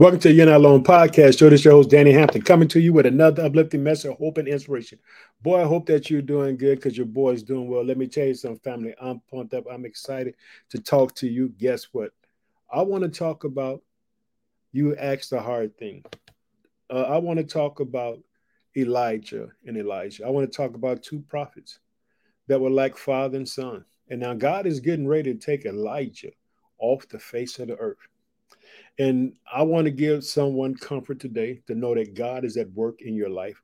Welcome to You're Not Alone podcast. Show this your host, Danny Hampton, coming to you with another uplifting message of hope and inspiration. Boy, I hope that you're doing good because your boy's doing well. Let me tell you something, family. I'm pumped up. I'm excited to talk to you. Guess what? I want to talk about you asked the hard thing. Uh, I want to talk about Elijah and Elisha. I want to talk about two prophets that were like father and son. And now God is getting ready to take Elijah off the face of the earth. And I want to give someone comfort today to know that God is at work in your life.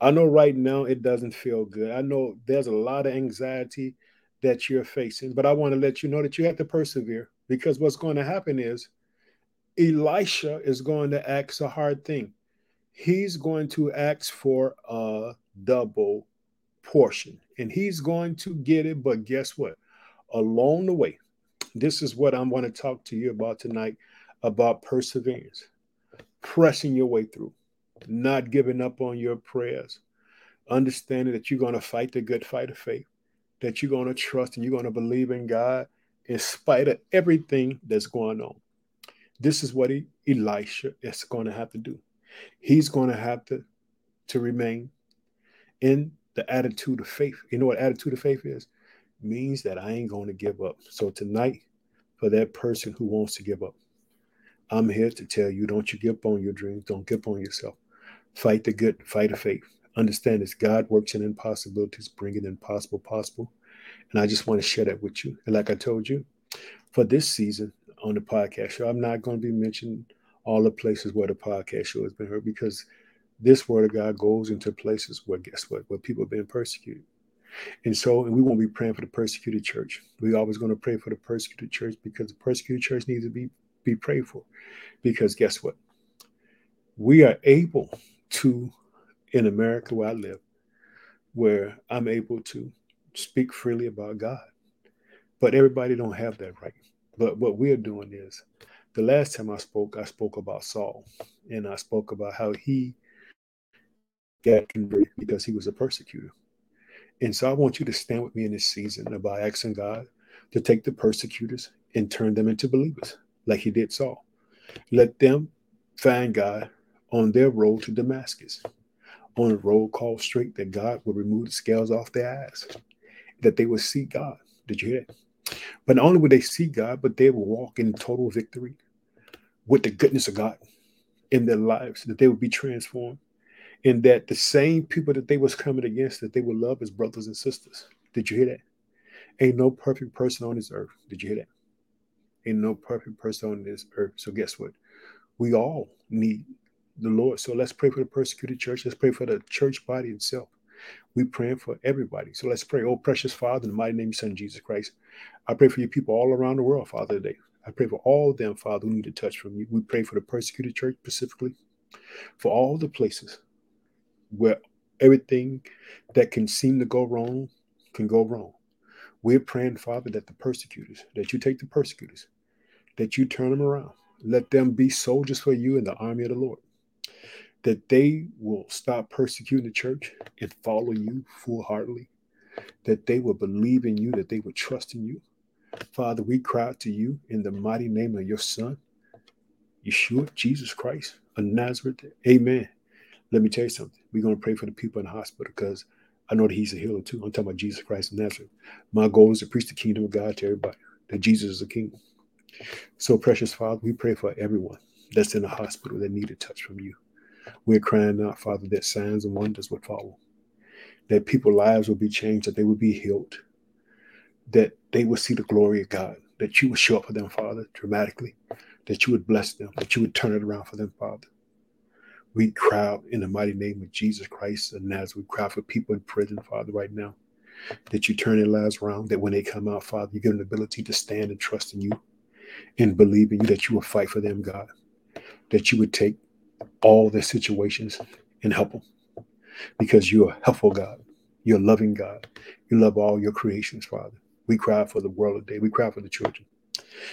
I know right now it doesn't feel good. I know there's a lot of anxiety that you're facing, but I want to let you know that you have to persevere because what's going to happen is Elisha is going to ask a hard thing. He's going to ask for a double portion and he's going to get it. But guess what? Along the way, this is what I'm going to talk to you about tonight about perseverance, pressing your way through, not giving up on your prayers, understanding that you're going to fight the good fight of faith, that you're going to trust and you're going to believe in God in spite of everything that's going on. This is what he, Elisha is going to have to do. He's going to have to, to remain in the attitude of faith. You know what attitude of faith is? Means that I ain't going to give up. So tonight, for that person who wants to give up, I'm here to tell you don't you give up on your dreams, don't give up on yourself. Fight the good fight of faith. Understand this God works in impossibilities, bringing impossible possible. And I just want to share that with you. And like I told you, for this season on the podcast show, I'm not going to be mentioning all the places where the podcast show has been heard because this word of God goes into places where guess what? Where people have been persecuted. And so, and we won't be praying for the persecuted church. We're always going to pray for the persecuted church because the persecuted church needs to be be prayed for. Because guess what? We are able to, in America where I live, where I'm able to speak freely about God. But everybody don't have that right. But what we're doing is the last time I spoke, I spoke about Saul and I spoke about how he got converted because he was a persecutor. And so I want you to stand with me in this season about asking God to take the persecutors and turn them into believers like he did Saul. Let them find God on their road to Damascus, on a road called straight, that God will remove the scales off their eyes, that they will see God. Did you hear that? But not only would they see God, but they will walk in total victory with the goodness of God in their lives, that they would be transformed, and that the same people that they was coming against, that they would love as brothers and sisters. Did you hear that? Ain't no perfect person on this earth. Did you hear that? Ain't no perfect person on this earth. So guess what? We all need the Lord. So let's pray for the persecuted church. Let's pray for the church body itself. We praying for everybody. So let's pray. Oh, precious Father, in the mighty name of Son Jesus Christ. I pray for you people all around the world, Father, today. I pray for all them, Father, who need a touch from you. We pray for the persecuted church specifically, for all the places where everything that can seem to go wrong can go wrong. We're praying, Father, that the persecutors, that you take the persecutors, that you turn them around. Let them be soldiers for you in the army of the Lord. That they will stop persecuting the church and follow you full heartedly. That they will believe in you, that they will trust in you. Father, we cry out to you in the mighty name of your Son, Yeshua, Jesus Christ of Nazareth. Amen. Let me tell you something. We're going to pray for the people in the hospital because I know that He's a healer too. I'm talking about Jesus Christ of Nazareth. My goal is to preach the kingdom of God to everybody, that Jesus is the King. So, precious Father, we pray for everyone that's in the hospital that need a touch from you. We're crying out, Father, that signs and wonders would follow, that people's lives will be changed, that they would be healed, that they would see the glory of God, that you would show up for them, Father, dramatically, that you would bless them, that you would turn it around for them, Father. We cry out in the mighty name of Jesus Christ and as we cry for people in prison, Father, right now, that you turn their lives around, that when they come out, Father, you give them the ability to stand and trust in you and believe in you that you will fight for them, God, that you would take all their situations and help them because you're a helpful God. You're a loving God. You love all your creations, Father. We cry for the world today. We cry for the children,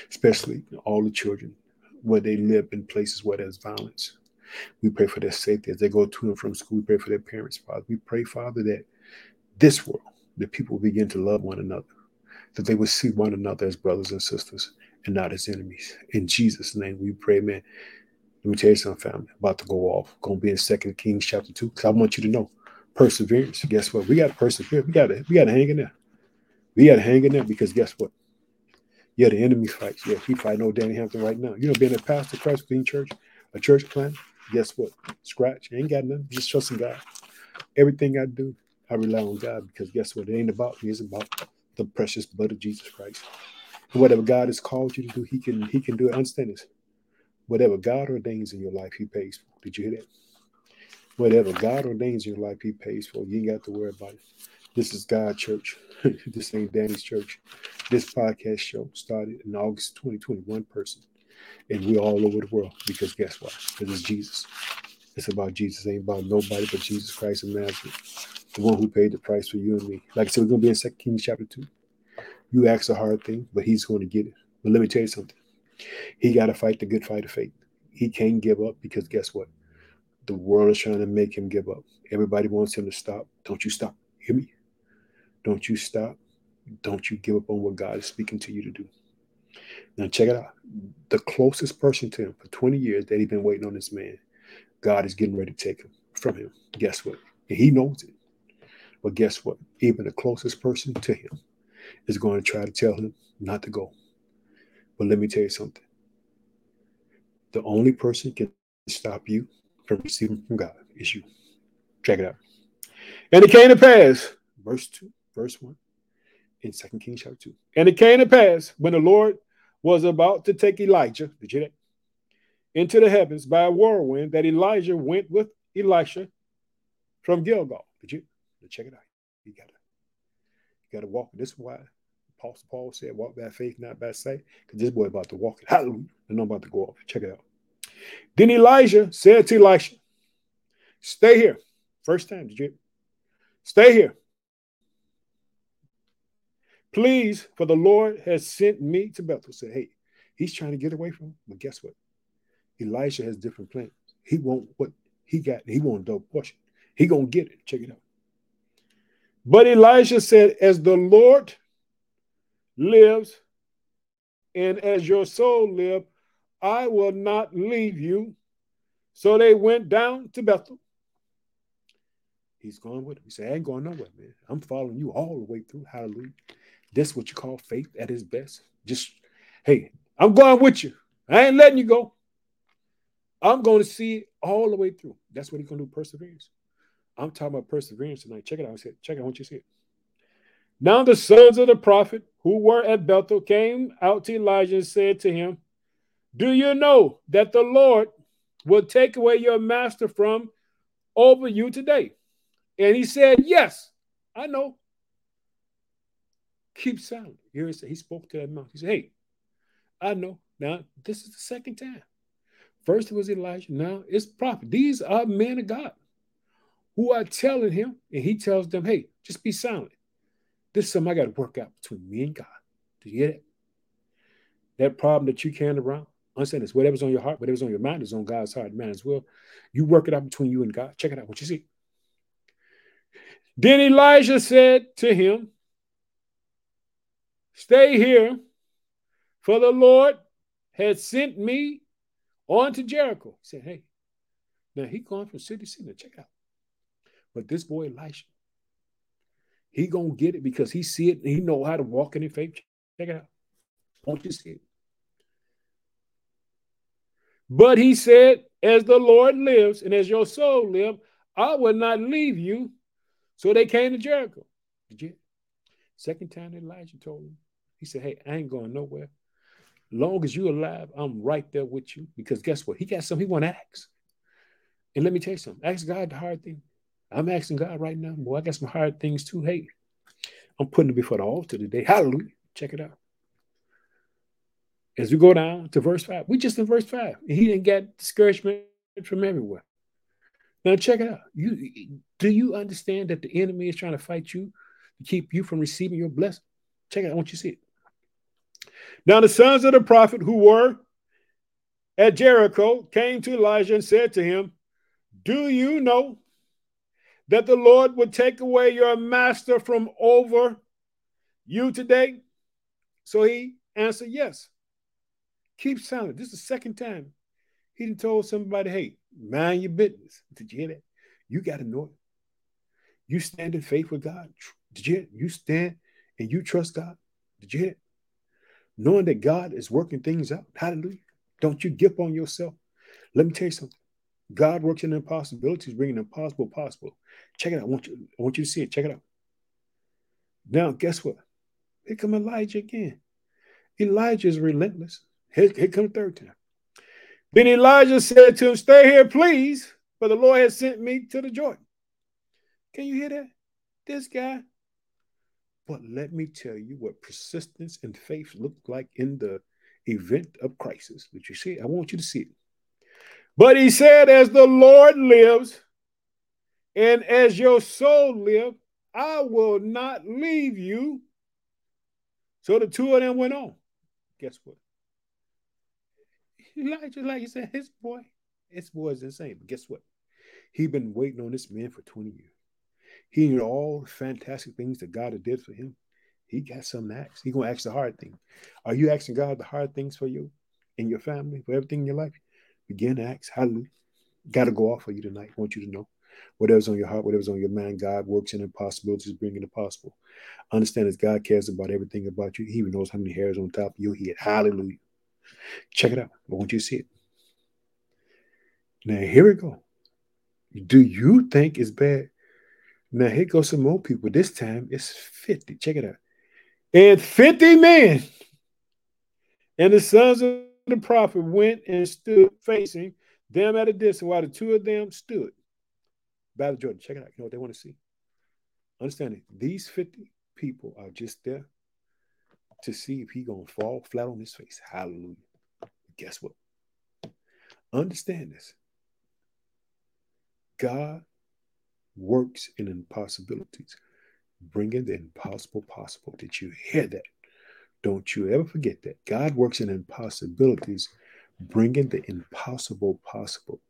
especially all the children where they live in places where there's violence. We pray for their safety as they go to and from school. We pray for their parents, Father. We pray, Father, that this world, that people begin to love one another, that they will see one another as brothers and sisters, and not as enemies. In Jesus' name we pray, man. Let me tell you something, family. About to go off. Gonna be in Second Kings chapter two. Because I want you to know perseverance. Guess what? We got to persevere. We got to we got to hang in there. We got to hang in there because guess what? Yeah, the enemy fights. Yeah, he fight. No, Danny Hampton right now. You know, being a pastor, Christ being church, a church plant. Guess what? Scratch. Ain't got nothing. Just trusting God. Everything I do, I rely on God because guess what? It ain't about me. It's about the precious blood of Jesus Christ. And whatever God has called you to do, He can He can do it. Understand this. Whatever God ordains in your life, He pays for. Did you hear that? Whatever God ordains in your life, He pays for. You ain't got to worry about it. This is God Church. this ain't Danny's Church. This podcast show started in August 2021 person. And we're all over the world because guess what? Because it's Jesus. It's about Jesus. It ain't about nobody but Jesus Christ of Nazareth, the one who paid the price for you and me. Like I said, we're going to be in Second Kings chapter 2. You ask a hard thing, but he's going to get it. But let me tell you something. He got to fight the good fight of faith. He can't give up because guess what? The world is trying to make him give up. Everybody wants him to stop. Don't you stop. Hear me? Don't you stop. Don't you give up on what God is speaking to you to do. Now check it out. The closest person to him for 20 years that he's been waiting on this man, God is getting ready to take him from him. Guess what? And he knows it. But guess what? Even the closest person to him is going to try to tell him not to go. But let me tell you something. The only person can stop you from receiving from God is you. Check it out. And it came to pass, verse 2, verse 1, in Second Kings chapter 2. And it came to pass when the Lord was about to take Elijah, did you? Into the heavens by a whirlwind that Elijah went with Elisha from Gilgal. Did you? Check it out. You gotta, you gotta walk. This is why Apostle Paul said, walk by faith, not by sight. Because this boy about to walk it. Hallelujah. And I'm about to go off. Check it out. Then Elijah said to Elisha, Stay here. First time, did you? Stay here. Please, for the Lord has sent me to Bethel. Said, hey, he's trying to get away from him. But guess what? Elisha has different plans. He won't what he got. He won't double portion. He gonna get it. Check it out. But Elisha said, As the Lord lives, and as your soul live, I will not leave you. So they went down to Bethel. He's going with him. He said, I ain't going nowhere, man. I'm following you all the way through. Hallelujah. That's what you call faith at its best. Just, hey, I'm going with you. I ain't letting you go. I'm going to see it all the way through. That's what he's going to do, perseverance. I'm talking about perseverance tonight. Check it out. Check it out. I want you to see it. Now the sons of the prophet who were at Bethel came out to Elisha and said to him, Do you know that the Lord will take away your master from over you today? And he said, Yes, I know. Keep silent. Here he spoke to that mouth. He said, Hey, I know. Now, this is the second time. First it was Elijah. Now it's prophet. These are men of God who are telling him, and he tells them, Hey, just be silent. This is something I got to work out between me and God. Do you get it? That problem that you carrying around, understand this. Whatever's on your heart, whatever's on your mind is on God's heart, man, as well. You work it out between you and God. Check it out. What you see. Then Elijah said to him, Stay here, for the Lord has sent me on to Jericho. He said, Hey, now he going from city to city. Check out. But this boy Elisha, he gonna get it because he see it he know how to walk in in faith. Check it out. Won't you see it? But he said, As the Lord lives and as your soul live, I will not leave you. So they came to Jericho. Did you? Second time Elijah told him, he said, Hey, I ain't going nowhere. Long as you're alive, I'm right there with you. Because guess what? He got something he want to ask. And let me tell you something. Ask God the hard thing. I'm asking God right now, boy, I got some hard things too. Hey, I'm putting it before the altar today. Hallelujah. Check it out. As we go down to verse 5, we just in verse 5. He didn't get discouragement from everywhere. Now check it out. You do you understand that the enemy is trying to fight you to keep you from receiving your blessing? Check it out. I want you to see it. Now the sons of the prophet who were at Jericho came to Elisha and said to him, Do you know that the Lord would take away your master from over you today? So he answered, Yes. Keep silent. This is the second time He didn't told somebody, hey, mind your business. Did you hear that? You got to know it. You stand in faith with God. Did you hear it? You stand and you trust God. Did you hear it? Knowing that God is working things out. Hallelujah. Don't you give on yourself. Let me tell you something. God works in impossibilities, bringing impossible possible. Check it out. I want you, I want you to see it. Check it out. Now, guess what? Here come Elijah again. Elijah is relentless. Here, here come the third time. Then Elijah said to him, Stay here, please, for the Lord has sent me to the Jordan. Can you hear that? This guy. But let me tell you what persistence and faith look like in the event of crisis. Did you see it? I want you to see it. But he said, As the Lord lives, and as your soul live, I will not leave you. So the two of them went on. Guess what? Elijah, like you said, his boy, his boy is insane. But guess what? He been waiting on this man for 20 years. He knew all the fantastic things that God had did for him. He got to ask. He gonna ask the hard thing. Are you asking God the hard things for you and your family, for everything in your life? Begin to ask. Hallelujah. Got to go off for you tonight. I want you to know whatever's on your heart, whatever's on your mind, God works in impossibilities, bringing the possible. Understand that God cares about everything about you. He even knows how many hairs on top of your head. Hallelujah. Check it out. I want you to see it. Now, here we go. Do you think it's bad? Now, here goes some more people. This time it's 50. Check it out. And 50 men and the sons of the prophet went and stood facing them at a distance while the two of them stood by the Jordan. Check it out. You know what they want to see? Understanding these 50 people are just there to see if he gonna fall flat on his face. Hallelujah. Guess what? Understand this. God works in impossibilities, bringing the impossible possible. Did you hear that? Don't you ever forget that. God works in impossibilities, bringing the impossible possible.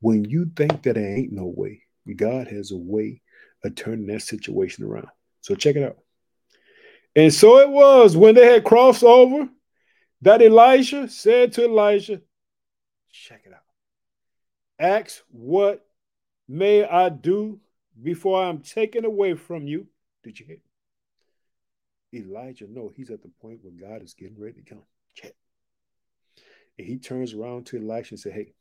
When you think that there ain't no way, God has a way of turning that situation around. So check it out. And so it was when they had crossed over that Elisha said to Elijah, check it out. Ask what may I do before I'm taken away from you? Did you hear? Elijah no, he's at the point where God is getting ready to come. Check. And he turns around to Elisha and said, Hey,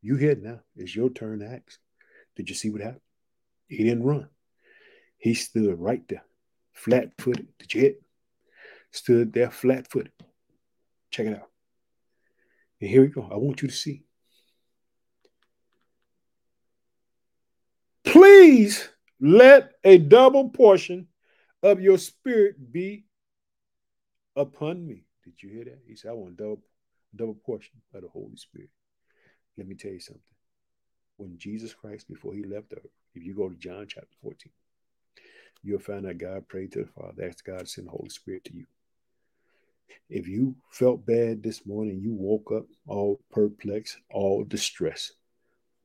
you here now. It's your turn to ask. Did you see what happened? He didn't run. He stood right there, flat footed. Did you hit? Stood there flat footed. Check it out. And here we go. I want you to see. Please let a double portion of your spirit be upon me. Did you hear that? He said, I want double, double portion of the Holy Spirit. Let me tell you something. When Jesus Christ, before he left earth, if you go to John chapter 14, you'll find that God prayed to the Father, asked God to send the Holy Spirit to you. If you felt bad this morning, you woke up all perplexed, all distressed,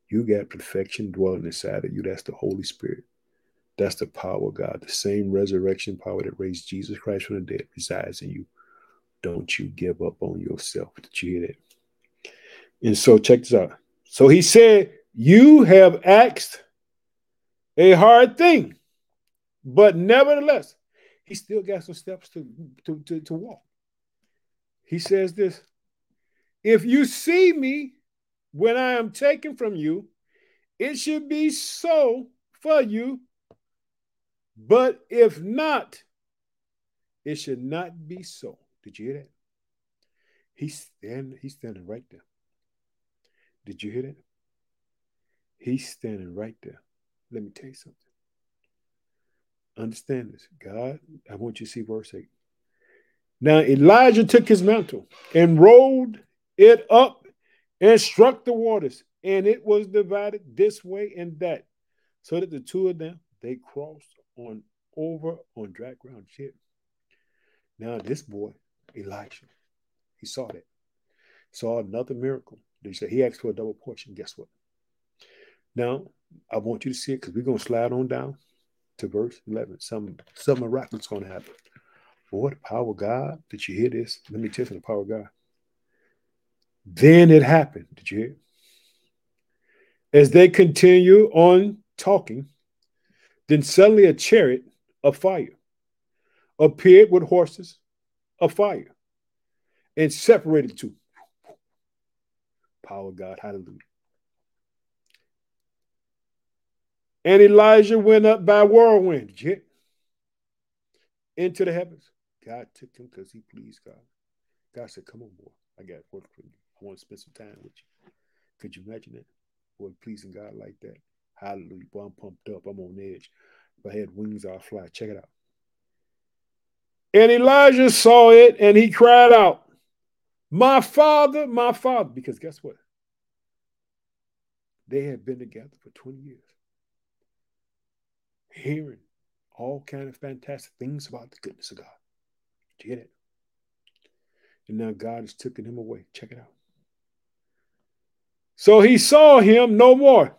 you got perfection dwelling inside of you. That's the Holy Spirit. That's the power of God. The same resurrection power that raised Jesus Christ from the dead resides in you. Don't you give up on yourself. Did you hear that? And so check this out. So he said, You have asked a hard thing, but nevertheless, he still got some steps to, to, to, to walk. He says this If you see me when I am taken from you, it should be so for you. But if not, it should not be so. Did you hear that? He's standing, he's standing right there. Did you hear that? He's standing right there. Let me tell you something. Understand this. God, I want you to see verse 8. Now Elijah took his mantle and rolled it up and struck the waters, and it was divided this way and that, so that the two of them they crossed on over on dry ground. Shit. Now this boy, Elisha, he saw that, saw another miracle. They said he asked for a double portion. Guess what? Now I want you to see it because we're gonna slide on down to verse 11. Some some miraculous gonna happen. Boy, the power of God. Did you hear this? Let me tell you the power of God. Then it happened. Did you hear? As they continue on talking, then suddenly a chariot of fire appeared with horses of fire and separated two. Power God, hallelujah. And Elijah went up by whirlwind into the heavens. God took him because he pleased God. God said, Come on, boy. I got work for you. I want to spend some time with you. Could you imagine that? Boy, pleasing God like that. Hallelujah. Boy, I'm pumped up. I'm on edge. If I had wings, I'll fly. Check it out. And Elisha saw it and he cried out, My father, my father. Because guess what? They had been together for 20 years hearing all kind of fantastic things about the goodness of God. Do you get it? And now God has taken him away. Check it out. So he saw him no more.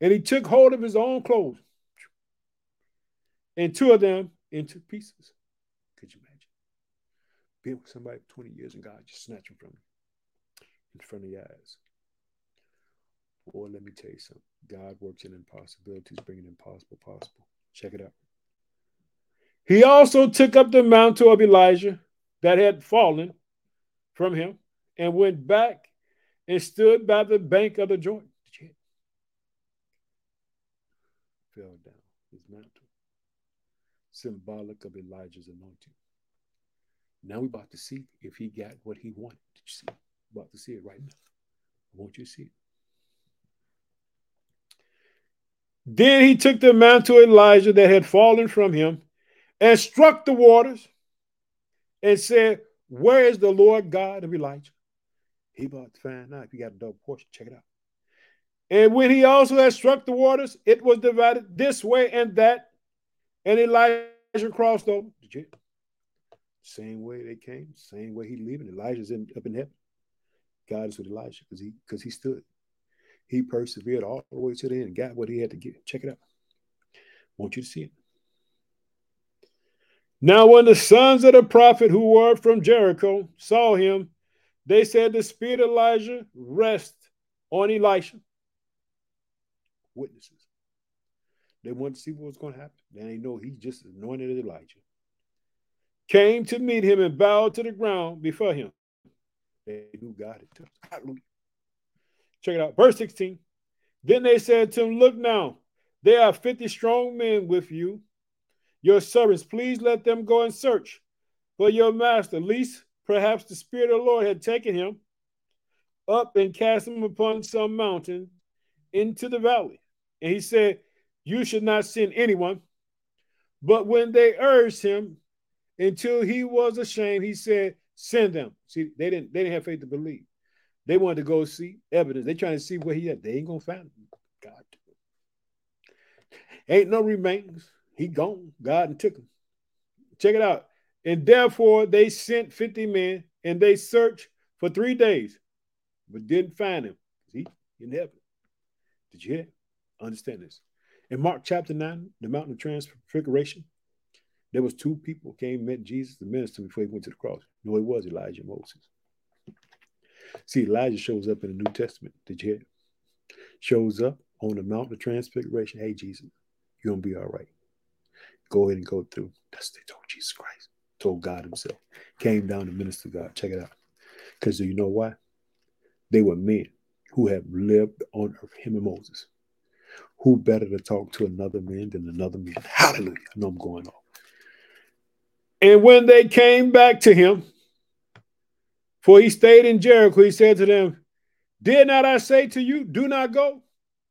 And he took hold of his own clothes and two of them into pieces. Could you imagine? Being with somebody for 20 years and God just snatch them from you in front of your eyes. Boy, let me tell you something. God works in impossibilities, bringing impossible possible. Check it out. He also took up the mantle of Elijah that had fallen from him and went back and stood by the bank of the Jordan. Fell down his mantle, symbolic of Elijah's anointing. Now we're about to see if he got what he wanted. Did you see? We're about to see it right now. I want you see it. Then he took the mantle of Elijah that had fallen from him and struck the waters and said, Where is the Lord God of Elijah? He about to find out if you got a double portion. Check it out. And when he also had struck the waters, it was divided this way and that. And Elisha crossed over. Same way they came, same way he leaving. Elijah's in, up in heaven. God is with Elisha because he because he stood. He persevered all the way to the end and got what he had to get. Check it out. I want you to see it. Now, when the sons of the prophet who were from Jericho saw him, they said, The spirit of Elijah rest on Elisha. Witnesses. They wanted to see what was going to happen. They know he just anointed as Elijah. Came to meet him and bowed to the ground before him. They knew God had touched. Check it out. Verse 16. Then they said to him, Look now, there are 50 strong men with you. Your servants, please let them go and search for your master, least perhaps the Spirit of the Lord had taken him up and cast him upon some mountain into the valley. And he said, You should not send anyone. But when they urged him until he was ashamed, he said, Send them. See, they didn't they didn't have faith to believe. They wanted to go see evidence. They trying to see where he at. They ain't gonna find him. God. Ain't no remains. He gone. God and took him. Check it out. And therefore they sent 50 men and they searched for three days, but didn't find him. He in heaven. Did you hear? Understand this. In Mark chapter 9, the mountain of transfiguration, there was two people came met Jesus, the minister, before he went to the cross. No, it was Elijah Moses. See, Elijah shows up in the New Testament. Did you hear? Shows up on the mountain of Transfiguration. Hey, Jesus, you're to be all right. Go ahead and go through. That's they told Jesus Christ, told God Himself. Came down to minister God. Check it out. Because you know why? They were men who have lived on earth, him and Moses. Who better to talk to another man than another man? Hallelujah. I know I'm going on. And when they came back to him, for he stayed in Jericho. He said to them, Did not I say to you, do not go?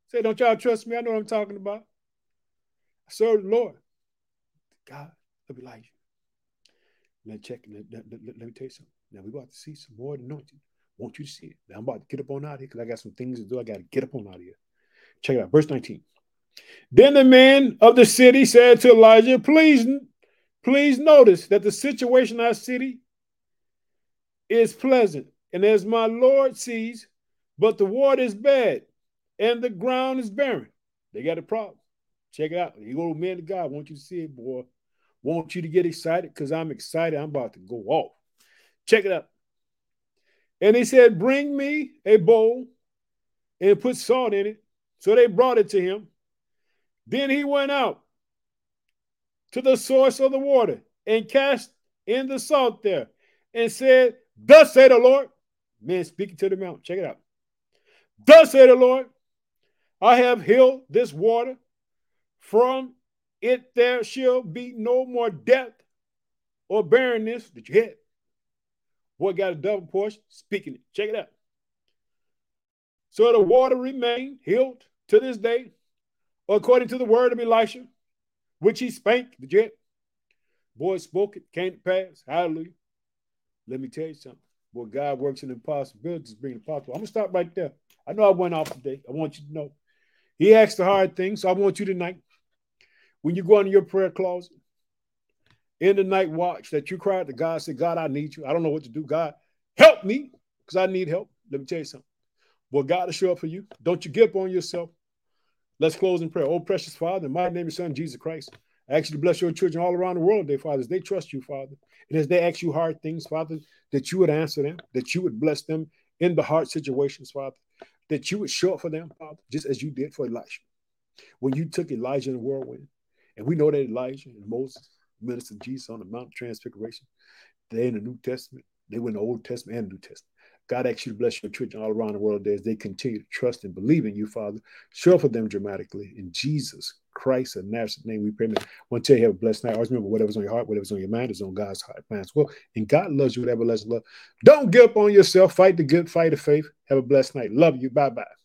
Say, don't y'all trust me? I know what I'm talking about. I serve the Lord, God of Elijah. Let check. Let, let, let, let, me tell you something. Now we're about to see some more anointing. Want you to see it. Now I'm about to get up on out here because I got some things to do. I got to get up on out of here. Check it out. Verse 19. Then the man of the city said to Elisha, Please, please notice that the situation in our city is pleasant, and as my Lord sees, but the water is bad, and the ground is barren. They got a problem. Check it out. You go, to man to God. Want you to see it, boy. Want you to get excited because I'm excited. I'm about to go off. Check it out. And he said, Bring me a bowl and put salt in it. So they brought it to him. Then he went out to the source of the water and cast in the salt there and said, Thus say the Lord. Man speaking to the mountain. Check it out. Thus say the Lord, I have healed this water. From it there shall be no more death or barrenness that you had. Boy got a double portion, speaking it. Check it out. So the water remained healed to this day, according to the word of Elisha, which he spake the jet. Boy spoke it, came to pass. Hallelujah. Let me tell you something. Boy, God works in impossibilities, bring it possible. I'm gonna stop right there. I know I went off today. I want you to know. He asked the hard thing, so I want you tonight, when you go into your prayer closet, in the night watch, that you cry to God, say, God, I need you. I don't know what to do. God, help me, because I need help. Let me tell you something. Well, God will show up for you. Don't you give up on yourself. Let's close in prayer. Oh, precious Father, in my name is Son, Jesus Christ. I ask you to bless your children all around the world today, Father, as they trust you, Father. And as they ask you hard things, Father, that you would answer them, that you would bless them in the hard situations, Father, that you would show up for them, Father, just as you did for Elijah. When you took Elijah in the whirlwind, and we know that Elijah and Moses ministered Jesus on the Mount of Transfiguration, they in the New Testament, they were in the Old Testament and New Testament. God asks you to bless your children all around the world as they continue to trust and believe in you, Father. Show for them dramatically. In Jesus Christ and Nazareth name we pray. I want to tell you have a blessed night. Always remember whatever's on your heart, whatever's on your mind is on God's heart plans. Well, and God loves you with everlasting love. Don't give up on yourself. Fight the good fight of faith. Have a blessed night. Love you. Bye bye.